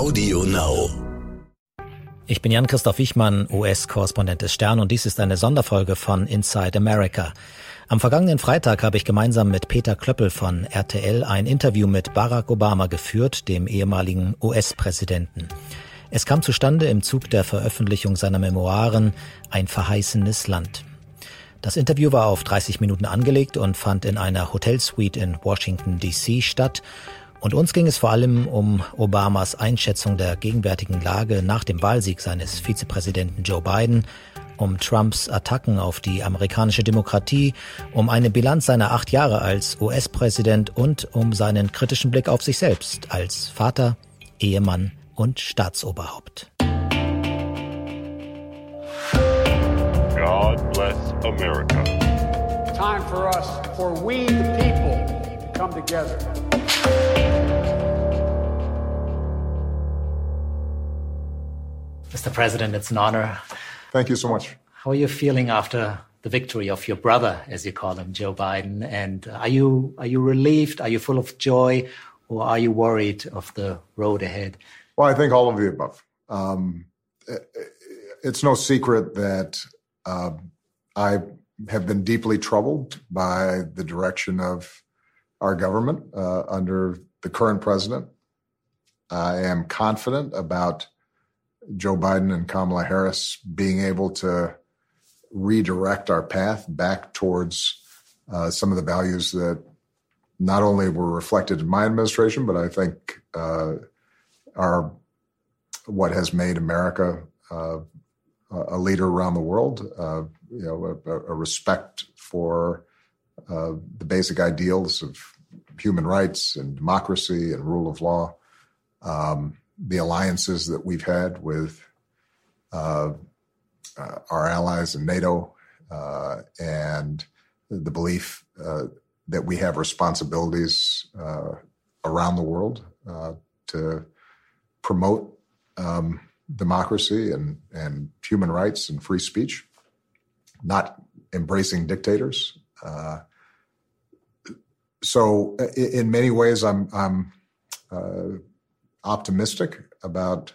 Audio Now. Ich bin Jan-Christoph Wichmann, US-Korrespondent des Stern und dies ist eine Sonderfolge von Inside America. Am vergangenen Freitag habe ich gemeinsam mit Peter Klöppel von RTL ein Interview mit Barack Obama geführt, dem ehemaligen US-Präsidenten. Es kam zustande im Zug der Veröffentlichung seiner Memoiren Ein verheißenes Land. Das Interview war auf 30 Minuten angelegt und fand in einer Hotelsuite in Washington DC statt und uns ging es vor allem um Obamas Einschätzung der gegenwärtigen Lage nach dem Wahlsieg seines Vizepräsidenten Joe Biden, um Trumps Attacken auf die amerikanische Demokratie, um eine Bilanz seiner acht Jahre als US-Präsident und um seinen kritischen Blick auf sich selbst als Vater, Ehemann und Staatsoberhaupt. God bless America. Time for us, for we the people, to come together. Mr. President, it's an honor. Thank you so much. How are you feeling after the victory of your brother, as you call him, Joe Biden? And are you are you relieved? Are you full of joy, or are you worried of the road ahead? Well, I think all of the above. Um, it's no secret that uh, I have been deeply troubled by the direction of our government uh, under the current president. I am confident about Joe Biden and Kamala Harris being able to redirect our path back towards uh, some of the values that not only were reflected in my administration, but I think uh, are what has made America uh, a leader around the world. Uh, you know, a, a respect for uh, the basic ideals of human rights and democracy and rule of law. Um, the alliances that we've had with uh, uh, our allies in NATO uh, and the belief uh, that we have responsibilities uh, around the world uh, to promote um, democracy and, and human rights and free speech, not embracing dictators. so, in many ways, I'm, I'm optimistic about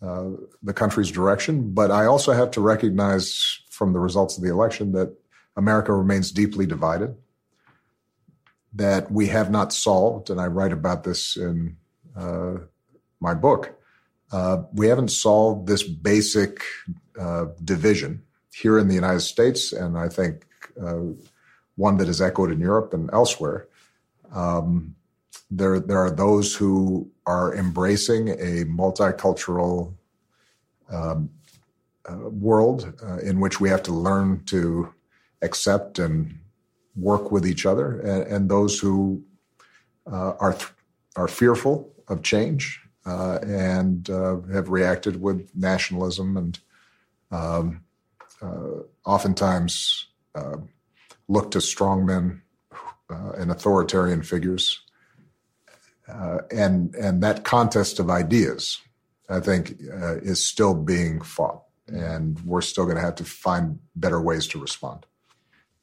uh, the country's direction, but I also have to recognize from the results of the election that America remains deeply divided, that we have not solved, and I write about this in uh, my book. Uh, we haven't solved this basic uh, division here in the United States, and I think uh, one that is echoed in Europe and elsewhere. Um, there there are those who are embracing a multicultural um, uh, world uh, in which we have to learn to accept and work with each other, and, and those who uh, are th- are fearful of change uh, and uh, have reacted with nationalism and um, uh, oftentimes look to strongmen and authoritarian figures uh, and and that contest of ideas, I think, uh, is still being fought, and we're still going to have to find better ways to respond.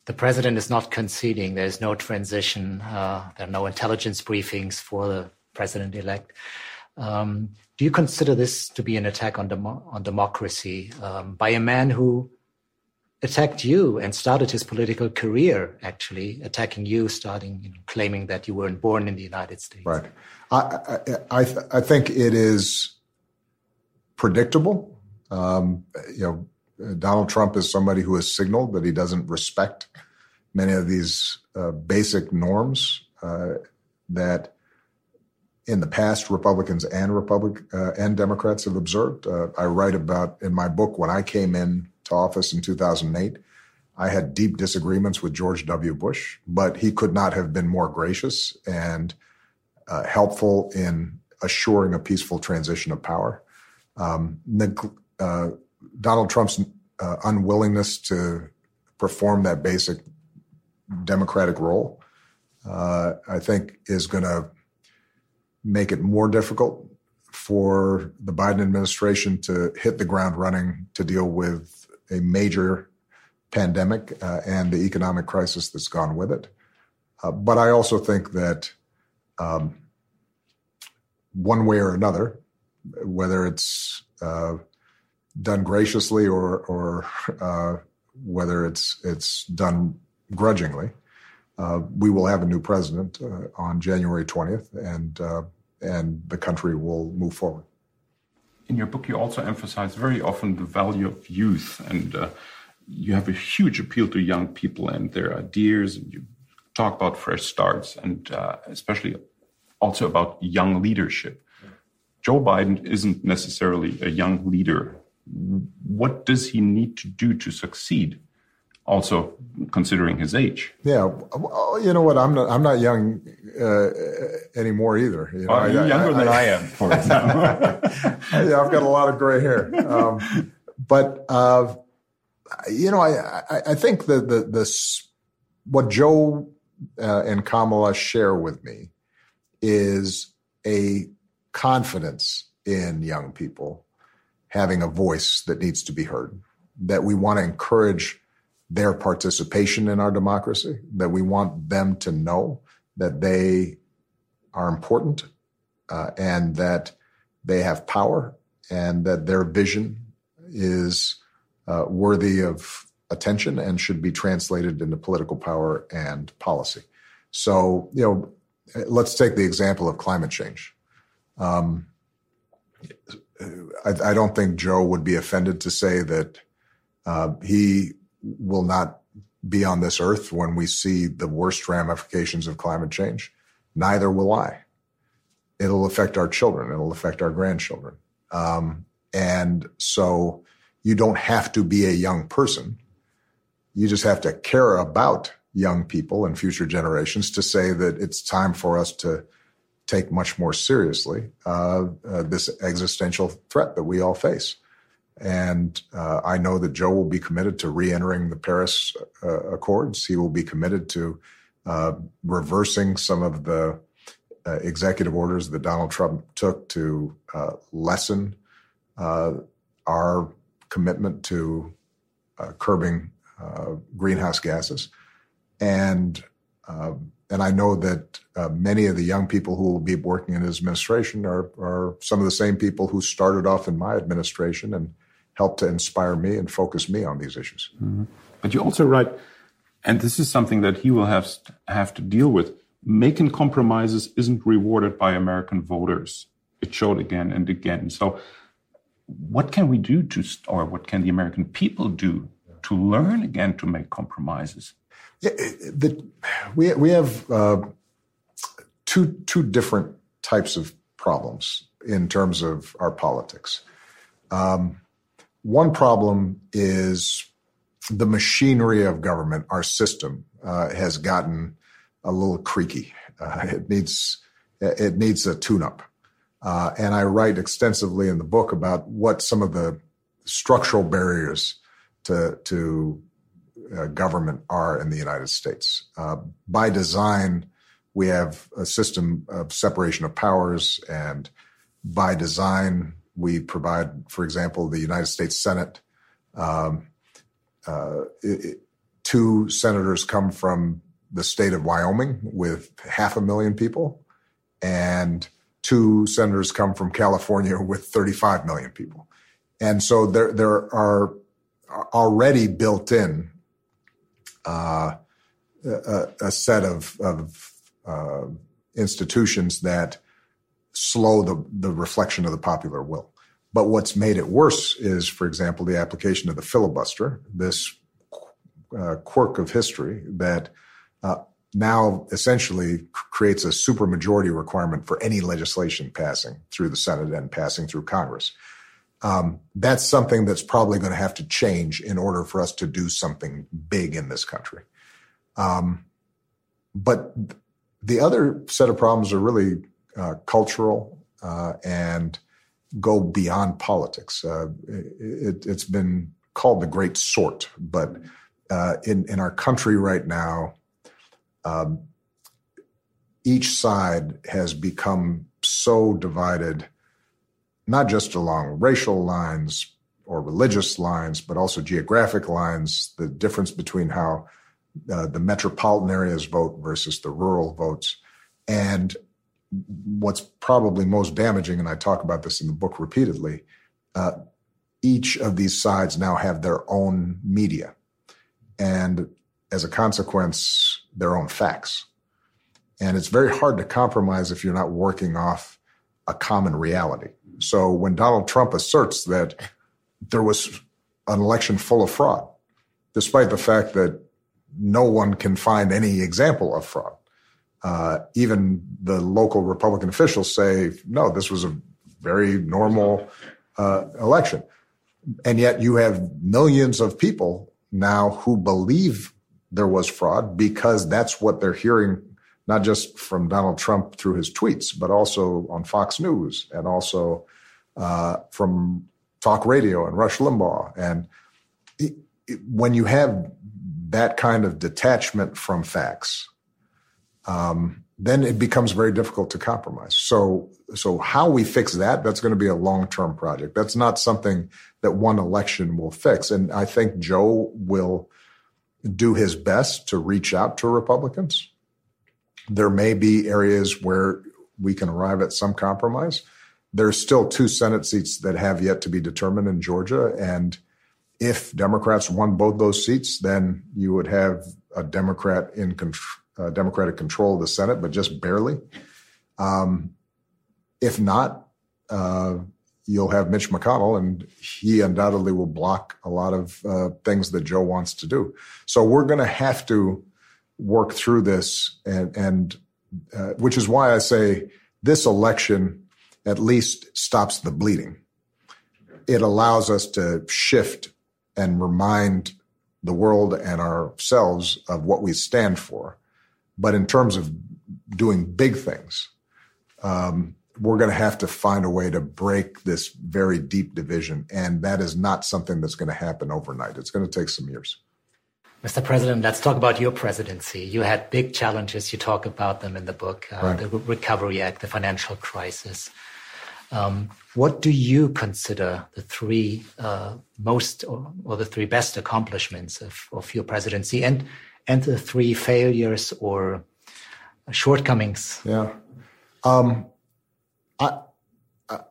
The president is not conceding. There's no transition. Uh, there are no intelligence briefings for the president-elect. Um, do you consider this to be an attack on, dem- on democracy um, by a man who attacked you and started his political career actually attacking you starting you know, claiming that you weren't born in the united states. Right. I i i, th- I think it is predictable. Um, you know donald trump is somebody who has signaled that he doesn't respect many of these uh, basic norms uh, that in the past republicans and republic uh, and democrats have observed. Uh, i write about in my book when i came in to office in 2008. I had deep disagreements with George W. Bush, but he could not have been more gracious and uh, helpful in assuring a peaceful transition of power. Um, uh, Donald Trump's uh, unwillingness to perform that basic democratic role, uh, I think, is going to make it more difficult for the Biden administration to hit the ground running to deal with a major pandemic uh, and the economic crisis that's gone with it. Uh, but I also think that um, one way or another, whether it's uh, done graciously or or uh, whether it's it's done grudgingly. Uh, we will have a new president uh, on January 20th, and and the country will move forward. In your book, you also emphasize very often the value of youth, and uh, you have a huge appeal to young people and their ideas. And you talk about fresh starts, and uh, especially also about young leadership. Joe Biden isn't necessarily a young leader. What does he need to do to succeed? Also, considering his age. Yeah, well, you know what? I'm not. I'm not young uh, anymore either. You know, oh, you're I, younger I, than I, I, am, for example. yeah, I've got a lot of gray hair. Um, but uh, you know, I, I think that the this what Joe uh, and Kamala share with me is a confidence in young people having a voice that needs to be heard, that we want to encourage their participation in our democracy, that we want them to know that they are important uh, and that they have power and that their vision is uh, worthy of attention and should be translated into political power and policy. So, you know, let's take the example of climate change. Um, I, I, don't think Joe would be offended to say that uh, he will not be on this earth when we see the worst ramifications of climate change. Neither will I. It'll affect our children. It'll affect our grandchildren. Um, and so you don't have to be a young person. You just have to care about young people and future generations to say that it's time for us to take much more seriously uh, uh, this existential threat that we all face. And uh, I know that Joe will be committed to re-entering the Paris uh, Accords. He will be committed to uh, reversing some of the uh, executive orders that Donald Trump took to lessen our commitment to curbing greenhouse gases and uh, and I know that uh, many of the young people who will be working in his administration are are some of the same people who started off in my administration and helped to inspire me and focus me on these issues. Mm-hmm. But you also write, and this is something that he will have have to deal with. Making compromises isn't rewarded by American voters. It showed again and again. So, what can we do to, or what can the American people do to learn again to make compromises? Yeah, the, we we have uh, two two different types of problems in terms of our politics. Um, one problem is the machinery of government, our system, uh, has gotten a little creaky. Uh, it needs it needs a tune-up, uh, and I write extensively in the book about what some of the structural barriers to to uh, government are in the United States. Uh, by design, we have a system of separation of powers, and by design, we provide, for example, the United States Senate. Um, uh, it, two senators come from the state of Wyoming with half a million people, and two senators come from California with 35 million people. And so there, there are already built in uh, a, a, set of, of uh, institutions that slow the, the reflection of the popular will. But what's made it worse is, for example, the application of the filibuster, this uh, quirk of history that uh, now essentially creates a supermajority requirement for any legislation passing through the Senate and passing through Congress. Um, that's something that's probably going to have to change in order for us to do something big in this country. Um, but the other set of problems are really uh, cultural uh, and go beyond politics. Uh, it, has been called the great sort, but uh, in, in our country right now, um, each side has become so divided not just along racial lines or religious lines, but also geographic lines, the difference between how uh, the metropolitan areas vote versus the rural votes. And what's probably most damaging, and I talk about this in the book repeatedly, uh, each of these sides now have their own media. And as a consequence, their own facts. And it's very hard to compromise if you're not working off a common reality. So when Donald Trump asserts that there was an election full of fraud, despite the fact that no one can find any example of fraud, uh, even the local Republican officials say, no, this was a very normal uh, election. And yet you have millions of people now who believe there was fraud because that's what they're hearing, not just from Donald Trump through his tweets, but also on Fox News and also uh, from talk radio and Rush Limbaugh. And it, it, when you have that kind of detachment from facts, um, then it becomes very difficult to compromise. So, so how we fix that, that's going to be a long-term project. That's not something that one election will fix. And I think Joe will do his best to reach out to Republicans. There may be areas where we can arrive at some compromise. There's still two Senate seats that have yet to be determined in Georgia. And if Democrats won both those seats, then you would have a Democrat in control uh, Democratic control of the Senate, but just barely. Um, if not, uh, you'll have Mitch McConnell, and he undoubtedly will block a lot of uh, things that Joe wants to do. So we're going to have to work through this, and, and uh, which is why I say this election at least stops the bleeding. It allows us to shift and remind the world and ourselves of what we stand for but in terms of doing big things, um, we're going to have to find a way to break this very deep division. And that is not something that's going to happen overnight. It's going to take some years. Mr. President, let's talk about your presidency. You had big challenges. You talk about them in the book uh, right. the Recovery Act, the financial crisis. Um, what do you consider the three uh, most or, or, the three best accomplishments of, of your presidency? And and the three failures or shortcomings? Yeah. Um, I,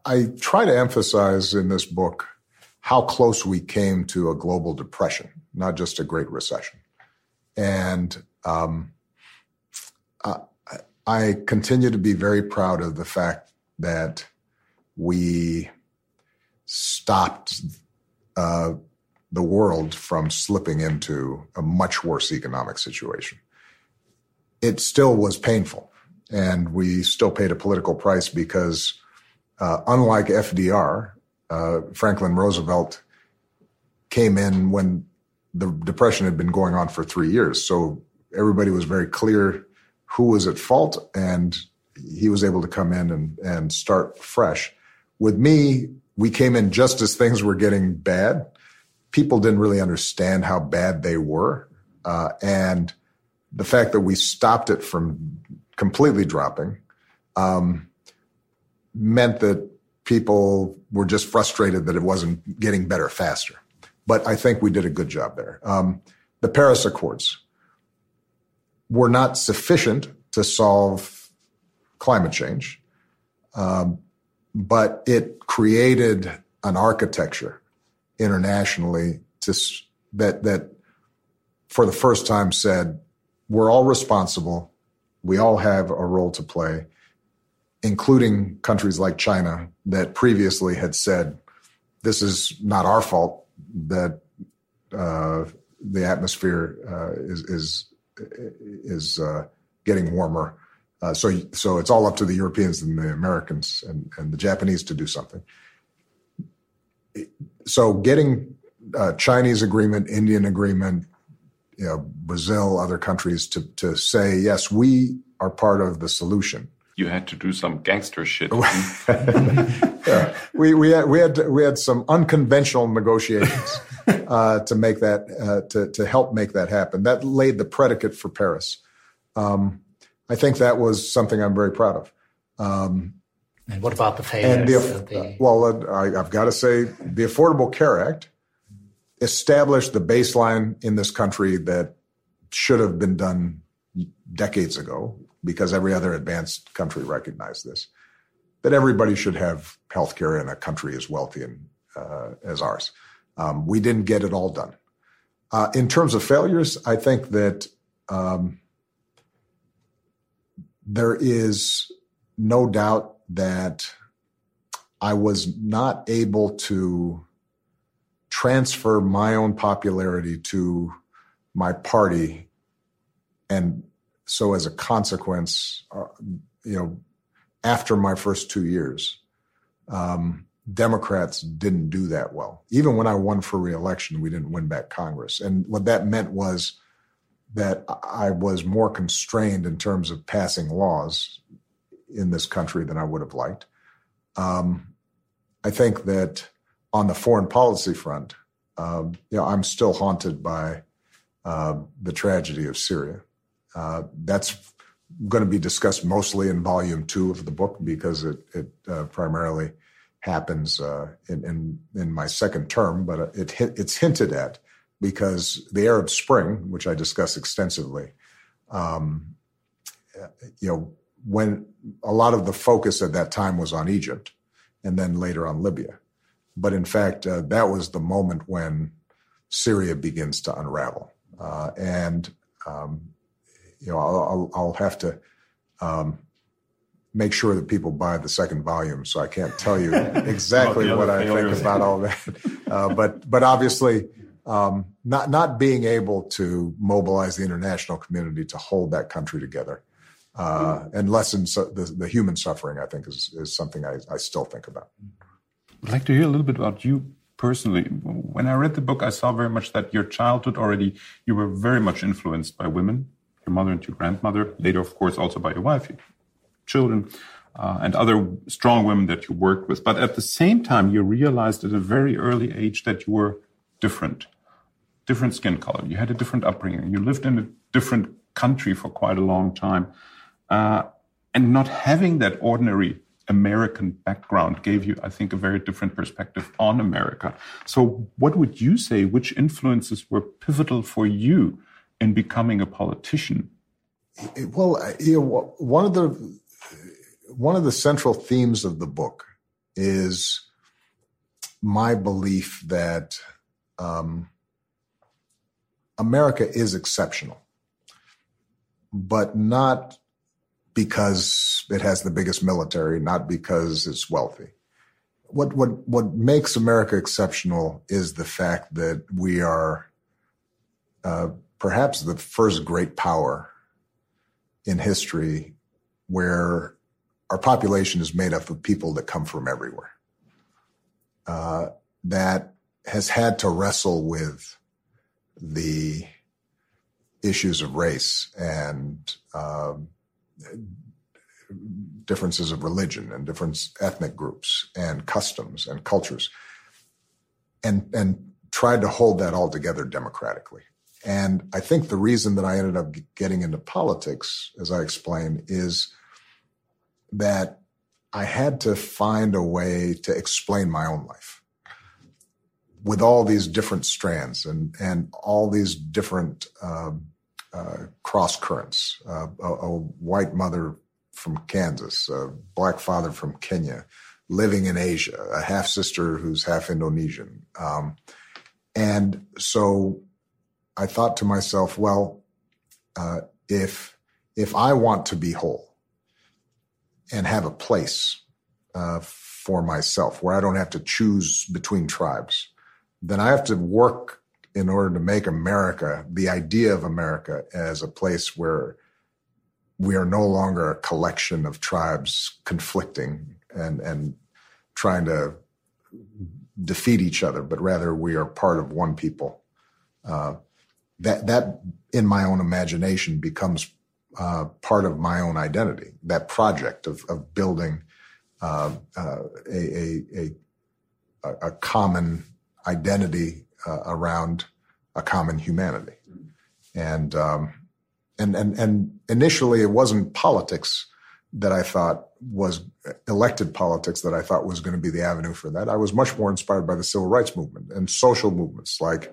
I try to emphasize in this book how close we came to a global depression, not just a great recession. And um, I, continue to be very proud of the fact that we stopped uh, the world from slipping into a much worse economic situation. It still was painful, and we still paid a political price because, uh, unlike FDR, uh, Franklin Roosevelt came in when the depression had been going on for three years. So everybody was very clear who was at fault, and he was able to come in and, and start fresh. With me, we came in just as things were getting bad people didn't really understand how bad they were. Uh, and the fact that we stopped it from completely dropping um, meant that people were just frustrated that it wasn't getting better faster. But I think we did a good job there. Um, the Paris Accords were not sufficient to solve climate change, um, but it created an architecture internationally to that that for the first time said we're all responsible we all have a role to play including countries like China that previously had said this is not our fault that uh, the atmosphere uh, is is is uh, getting warmer. Uh, so so it's all up to the Europeans and the Americans and, and the Japanese to do something so getting uh, Chinese agreement, Indian agreement, you know, Brazil, other countries to to say yes, we are part of the solution. You had to do some gangster shit. yeah, we we had we had we had some unconventional negotiations uh, to make that uh, to to help make that happen. That laid the predicate for Paris. Um, I think that was something I'm very proud of. Um, and what about the failures? The, the... Well, uh, I, have got to say, the Affordable Care Act established the baseline in this country that should have been done decades ago, because every other advanced country recognized this, that everybody should have health care in a country as wealthy and, uh, as ours. Um, we didn't get it all done. Uh, in terms of failures, I think that um, there is no doubt that I was not able to transfer my own popularity to my party. And so, as a consequence, uh, you know, after my first two years, um, Democrats didn't do that well. Even when I won for reelection, we didn't win back Congress. And what that meant was that I was more constrained in terms of passing laws in this country than I would have liked. Um, I think that on the foreign policy front, uh, you know, I'm still haunted by uh, the tragedy of Syria. Uh, that's going to be discussed mostly in volume two of the book because it, it uh, primarily happens uh, in, in, in my second term, but it it's hinted at because the Arab Spring, which I discuss extensively, um, you know, when a lot of the focus at that time was on Egypt, and then later on Libya, but in fact uh, that was the moment when Syria begins to unravel, uh, and um, you know I'll, I'll, I'll have to um, make sure that people buy the second volume. So I can't tell you exactly what I think about all that. Uh, but but obviously, um, not not being able to mobilize the international community to hold that country together uh, and lessen so the, the human suffering, I think, is is something I, I still think about. I'd like to hear a little bit about you personally. When I read the book, I saw very much that your childhood already you were very much influenced by women, your mother and your grandmother. Later, of course, also by your wife children uh, and other strong women that you worked with. But at the same time, you realized at a very early age that you were different, different skin color. You had a different upbringing. You lived in a different country for quite a long time. Uh, and not having that ordinary American background gave you, I think, a very different perspective on America. So, what would you say? Which influences were pivotal for you in becoming a politician? Well, you know, one of the one of the central themes of the book is my belief that um, America is exceptional, but not because it has the biggest military, not because it's wealthy. What what what makes America exceptional is the fact that we are uh, perhaps the first great power in history where our population is made up of people that come from everywhere. Uh, that has had to wrestle with the issues of race and uh, differences of religion and different ethnic groups and customs and cultures, and and tried to hold that all together democratically. And I think the reason that I ended up getting into politics, as I explained, is that I had to find a way to explain my own life with all these different strands and and all these different um, uh, cross currents. Uh, a, a, white mother from Kansas, a black father from Kenya, living in Asia, a half sister who's half Indonesian, um, and so I thought to myself, well, uh, if if I want to be whole and have a place uh, for myself where I don't have to choose between tribes, then I have to work in order to make America, the idea of America, as a place where we are no longer a collection of tribes conflicting and and trying to defeat each other, but rather we are part of one people. Uh, that that in my own imagination becomes uh, part of my own identity. That project of of building uh, uh, a, a, a a common identity uh, around a common humanity, and um, and and and initially it wasn't politics that I thought was elected politics that I thought was going to be the avenue for that. I was much more inspired by the civil rights movement and social movements like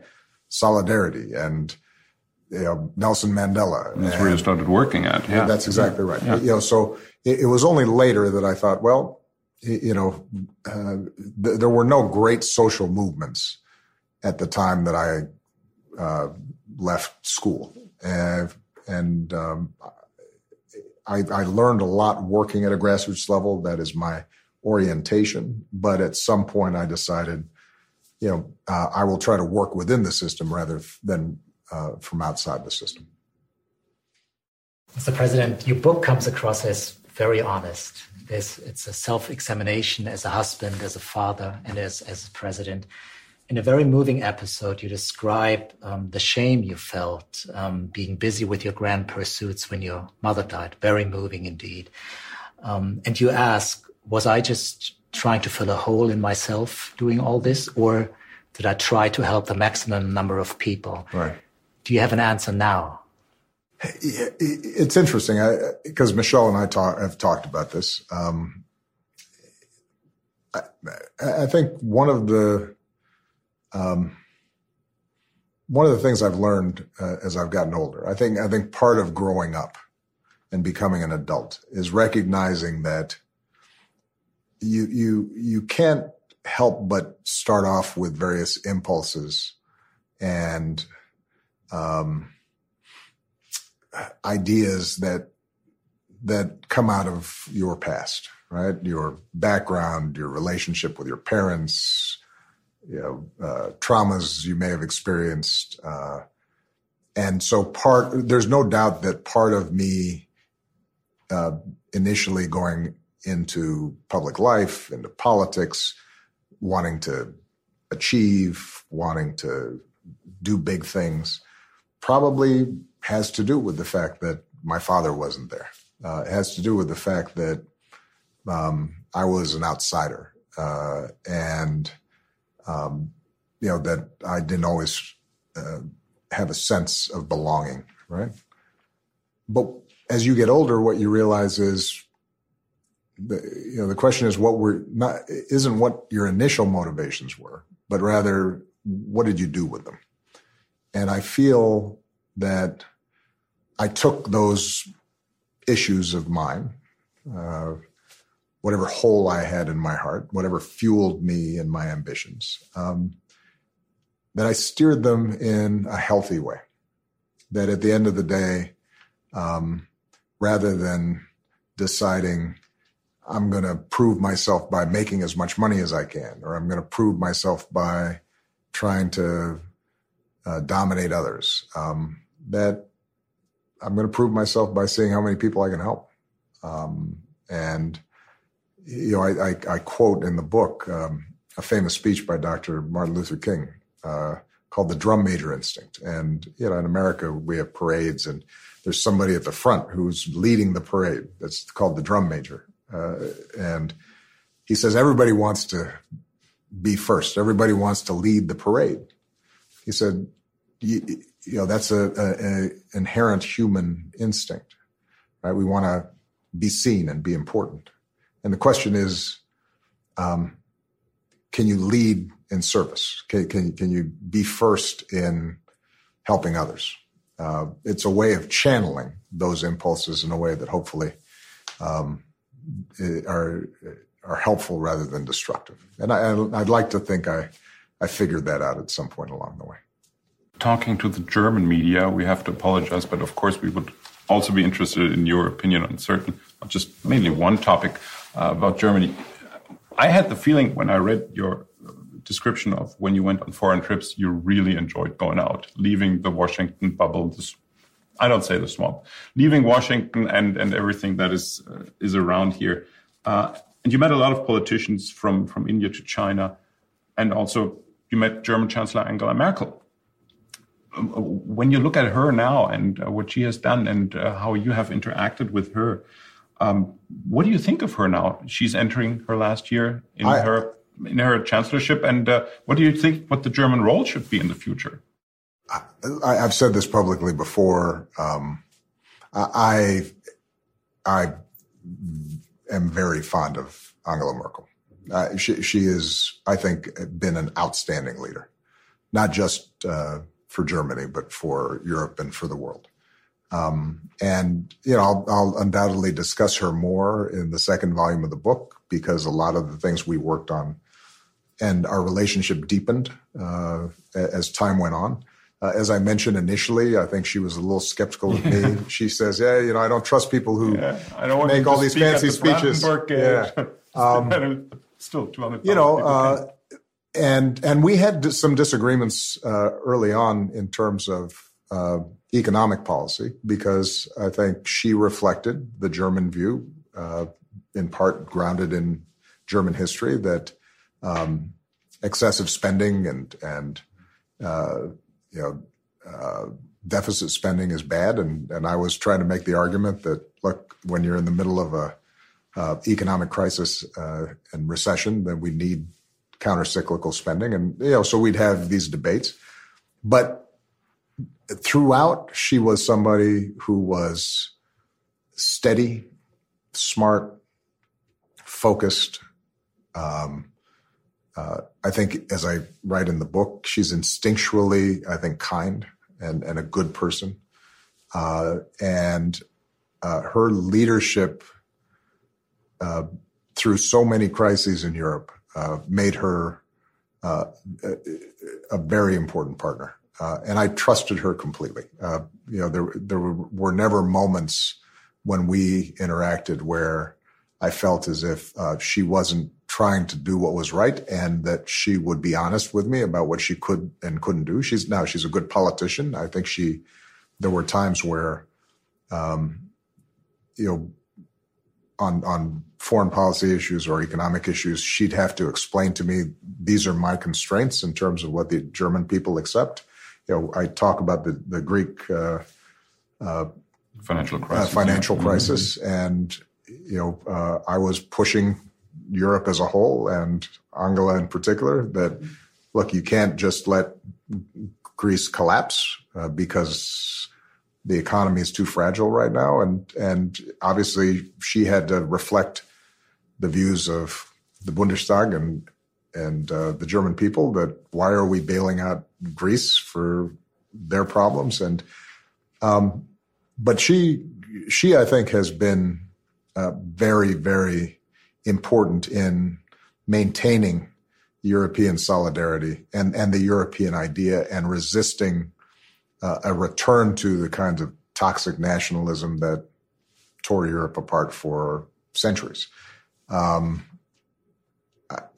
solidarity and you know, Nelson Mandela. And that's and, where you started working at. Yeah, that's exactly right. Yeah. You know, so it, it, was only later that I thought, well, you know, uh, th- there were no great social movements at the time that I uh, left school, and and um, I, I learned a lot working at a grassroots level. That is my orientation. But at some point, I decided, you know, uh, I will try to work within the system rather than uh, from outside the system. Mr. President, your book comes across as very honest. There's, it's a self-examination as a husband, as a father, and as as a president. In a very moving episode, you describe um, the shame you felt um, being busy with your grand pursuits when your mother died. Very moving indeed. Um, and you ask, was I just trying to fill a hole in myself doing all this, or did I try to help the maximum number of people? Right. Do you have an answer now? It's interesting because Michelle and I talk, have talked about this. Um, I, I, think one of the um, one of the things I've learned uh, as I've gotten older, I think I think part of growing up and becoming an adult is recognizing that you you you can't help but start off with various impulses and um, ideas that that come out of your past, right? Your background, your relationship with your parents, you know, uh, traumas you may have experienced, uh, and so part. There's no doubt that part of me uh, initially going into public life, into politics, wanting to achieve, wanting to do big things, probably has to do with the fact that my father wasn't there. Uh, it has to do with the fact that um, I was an outsider, uh, and um, you know that I didn't always uh, have a sense of belonging, right? But as you get older, what you realize is the, you know, the question is what were not, isn't what your initial motivations were, but rather what did you do with them? And I feel that I took those issues of mine, uh, whatever hole I had in my heart, whatever fueled me and my ambitions, um, that I steered them in a healthy way. That at the end of the day, um, rather than deciding I'm going to prove myself by making as much money as I can, or I'm going to prove myself by trying to uh, dominate others. Um, that I'm going to prove myself by seeing how many people I can help. Um, and you know, I, I, I, quote in the book um, a famous speech by Dr. Martin Luther King uh, called "The Drum Major Instinct." And you know, in America, we have parades, and there's somebody at the front who's leading the parade. That's called the drum major. Uh, and he says everybody wants to be first. Everybody wants to lead the parade. He said, you, you know, that's a, a, a, inherent human instinct, right? We want to be seen and be important. And the question is, um, can you lead in service? Can, can, can you be first in helping others? Uh, it's a way of channeling those impulses in a way that hopefully um, are are helpful rather than destructive. And I, would like to think I I figured that out at some point along the way. Talking to the German media, we have to apologize, but of course we would also be interested in your opinion on certain, just mainly one topic uh, about Germany. I had the feeling when I read your description of when you went on foreign trips, you really enjoyed going out, leaving the Washington bubble, this I don't say the swamp, leaving Washington and and everything that is uh, is around here. Uh, and you met a lot of politicians from from India to China, and also you met German Chancellor Angela Merkel. Um, when you look at her now and uh, what she has done and uh, how you have interacted with her, um, what do you think of her now? She's entering her last year in I, her in her chancellorship, and uh, what do you think what the German role should be in the future? I, have said this publicly before. Um, I, I am very fond of Angela Merkel. Uh, she, she is, I think, been an outstanding leader, not just uh, for Germany, but for Europe and for the world. Um, and you know, I'll, I'll, undoubtedly discuss her more in the second volume of the book because a lot of the things we worked on and our relationship deepened uh, as time went on. Uh, as I mentioned initially, I think she was a little skeptical of me. she says, "Yeah, you know, I don't trust people who yeah, make all these fancy the speeches." Yeah, um, still 200. You know, uh, and and we had some disagreements uh, early on in terms of uh, economic policy because I think she reflected the German view, uh, in part grounded in German history, that um, excessive spending and and uh, you know uh, deficit spending is bad, and and I was trying to make the argument that look when you're in the middle of a uh, economic crisis uh, and recession, then we need countercyclical spending, and you know so we'd have these debates, but throughout she was somebody who was steady, smart, focused. Um, uh, I think, as I write in the book, she's instinctually, I think, kind and, and a good person. Uh, and uh, her leadership uh, through so many crises in Europe uh, made her uh, a, a, very important partner. Uh, and I trusted her completely. Uh, you know, there, there were, never moments when we interacted where I felt as if uh, she wasn't trying to do what was right and that she would be honest with me about what she could and couldn't do. She's now she's a good politician. I think she there were times where um, you know on on foreign policy issues or economic issues, she'd have to explain to me these are my constraints in terms of what the German people accept. You know, I talk about the the Greek uh, uh, financial crisis, uh, financial crisis, mm-hmm. and you know, uh, I was pushing Europe as a whole and Angela in particular that look, you can't just let Greece collapse uh, because the economy is too fragile right now, and and obviously she had to reflect the views of the Bundestag and and uh, the German people that why are we bailing out Greece for their problems and um, but she she I think has been uh, very very important in maintaining European solidarity and, and the European idea and resisting uh, a return to the kinds of toxic nationalism that tore Europe apart for centuries. Um,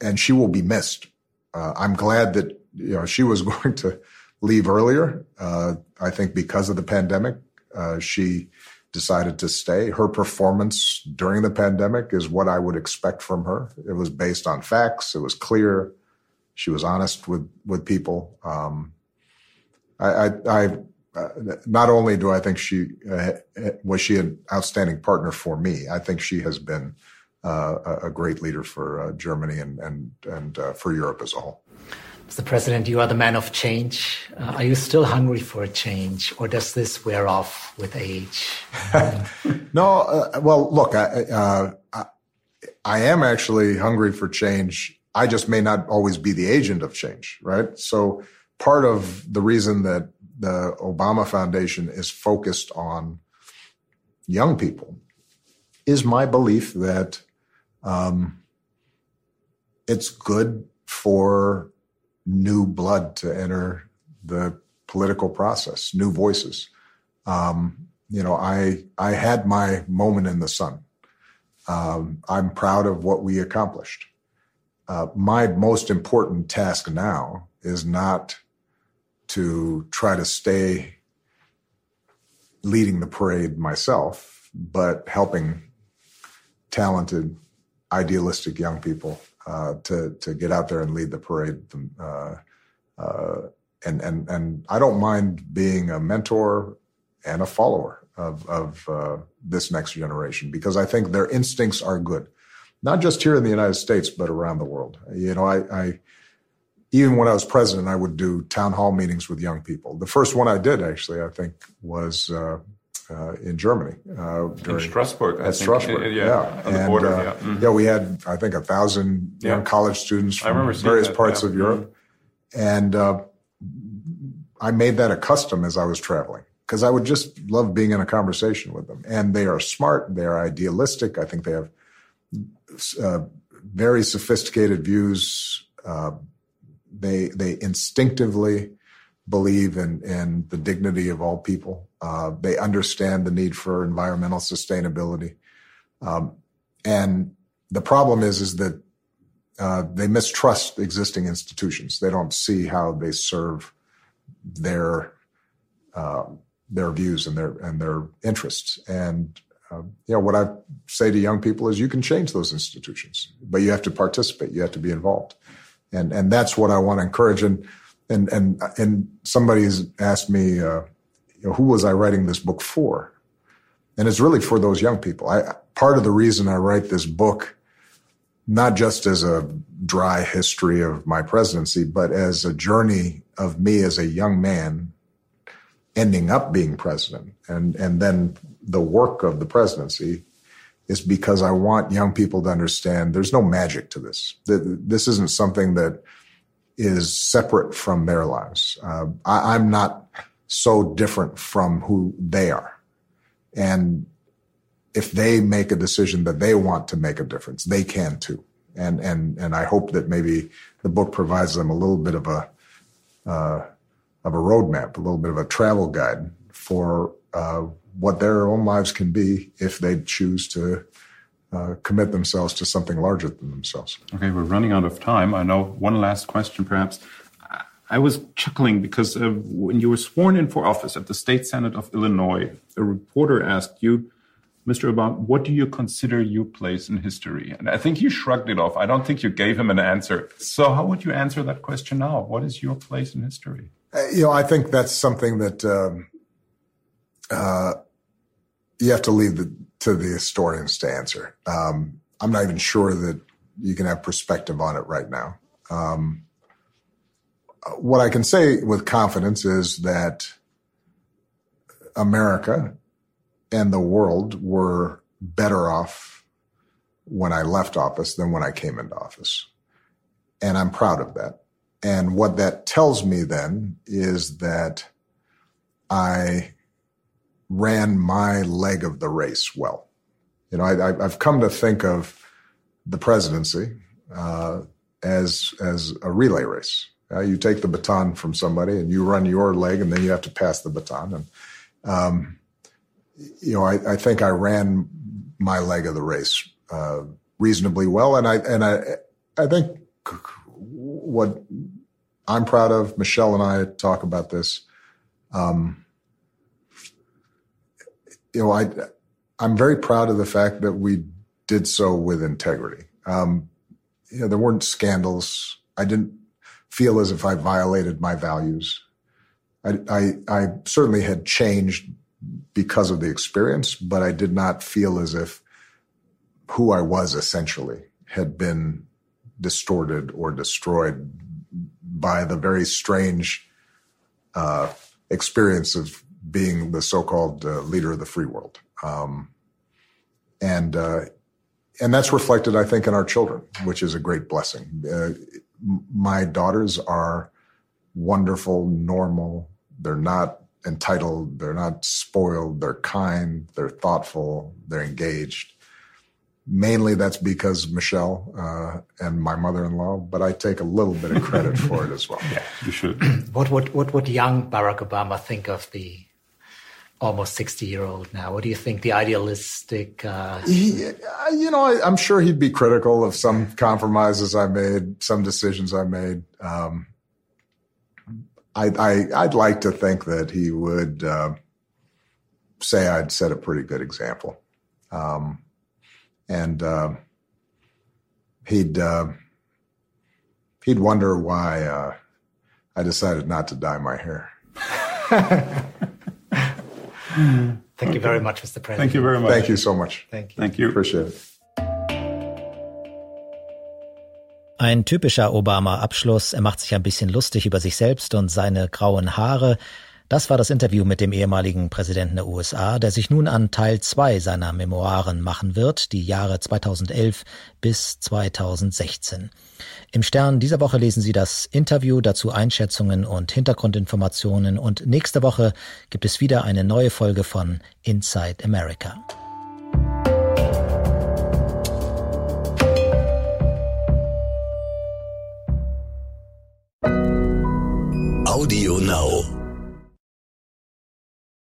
and she will be missed. Uh, I'm glad that you know she was going to leave earlier. Uh, I think because of the pandemic, uh, she decided to stay. Her performance during the pandemic is what I would expect from her. It was based on facts. It was clear. She was honest with with people. Um, I, I, I uh, not only do I think she uh, was she an outstanding partner for me. I think she has been a, a great leader for uh, Germany and and and uh, for Europe as a whole. Mr. President, you are the man of change. Uh, are you still hungry for a change, or does this wear off with age? no. Uh, well, look, I, uh, I, I, am actually hungry for change. I just may not always be the agent of change, right? So, part of the reason that the Obama Foundation is focused on young people is my belief that um, it's good for new blood to enter the political process, new voices. Um, you know, I I had my moment in the sun. Um, I'm proud of what we accomplished. Uh, my most important task now is not to try to stay leading the parade myself, but helping talented, idealistic young people uh, to to get out there and lead the parade. Uh, uh, and and and I don't mind being a mentor and a follower of of uh, this next generation because I think their instincts are good, not just here in the United States but around the world. You know, I, I even when I was president, I would do town hall meetings with young people. The first one I did actually, I think, was uh, in Germany. Uh, during, in Strasbourg. At Strasbourg, yeah. yeah. On and, border, uh, yeah. Mm-hmm. yeah. we had, I think, a thousand yeah. young college students from various that, parts yeah. of Europe. Mm-hmm. And uh, I made that a custom as I was traveling because I would just love being in a conversation with them. And they are smart, they are idealistic. I think they have uh, very sophisticated views. Uh, they they instinctively believe in in the dignity of all people. Uh, they understand the need for environmental sustainability. Um, and the problem is is that uh, they mistrust existing institutions. They don't see how they serve their uh, their views and their and their interests. And uh, you know what I say to young people is, you can change those institutions, but you have to participate. You have to be involved, and and that's what I want to encourage. And and and and somebody's asked me, uh, you know, who was I writing this book for? And it's really for those young people. I part of the reason I write this book not just as a dry history of my presidency, but as a journey of me as a young man ending up being president and, and then the work of the presidency is because I want young people to understand there's no magic to this. This isn't something that is separate from their lives. Uh, I, I'm not so different from who they are. And if they make a decision that they want to make a difference, they can too. And and and I hope that maybe the book provides them a little bit of a uh, of a roadmap, a little bit of a travel guide for uh, what their own lives can be if they choose to uh, commit themselves to something larger than themselves. Okay, we're running out of time. I know one last question, perhaps. I was chuckling because uh, when you were sworn in for office at the State Senate of Illinois, a reporter asked you, Mr. Obama, what do you consider your place in history? And I think you shrugged it off. I don't think you gave him an answer. So, how would you answer that question now? What is your place in history? Uh, you know, I think that's something that um, uh, you have to leave the, to the historians to answer. Um, I'm not even sure that you can have perspective on it right now. Um, what I can say with confidence is that America and the world were better off when I left office than when I came into office. And I'm proud of that. And what that tells me then is that I ran my leg of the race well. You know, I, have come to think of the presidency uh, as as a relay race. Uh, you take the baton from somebody and you run your leg, and then you have to pass the baton. And um, you know, I, I, think I ran my leg of the race uh, reasonably well, and I and I I think what I'm proud of. Michelle and I talk about this. Um, you know, I I'm very proud of the fact that we did so with integrity. Um, you know, there weren't scandals. I didn't feel as if I violated my values. I, I, I certainly had changed because of the experience, but I did not feel as if who I was essentially had been distorted or destroyed by the very strange uh, experience of being the so-called uh, leader of the free world. Um, and uh, and that's reflected, I think, in our children, which is a great blessing. Uh, my daughters are wonderful, normal. They're not entitled. They're not spoiled. They're kind. They're thoughtful. They're engaged. Mainly that's because Michelle uh, and my mother-in-law, but I take a little bit of credit for it as well. Yeah, you should. what would what would young Barack Obama think of the almost 60 year old now? What do you think the idealistic? Uh... He, you know, I, am sure he'd be critical of some compromises I made, some decisions I made. Um, I, I would like to think that he would uh, say I'd set a pretty good example, um, and uh, he'd uh, he'd wonder why uh, I decided not to dye my hair. Thank you very much, Mr. President. Thank you very much. Thank you so much. Thank you. Thank you. Appreciate it. Ein typischer Obama-Abschluss. Er macht sich ein bisschen lustig über sich selbst und seine grauen Haare. Das war das Interview mit dem ehemaligen Präsidenten der USA, der sich nun an Teil 2 seiner Memoiren machen wird, die Jahre 2011 bis 2016. Im Stern dieser Woche lesen Sie das Interview, dazu Einschätzungen und Hintergrundinformationen und nächste Woche gibt es wieder eine neue Folge von Inside America.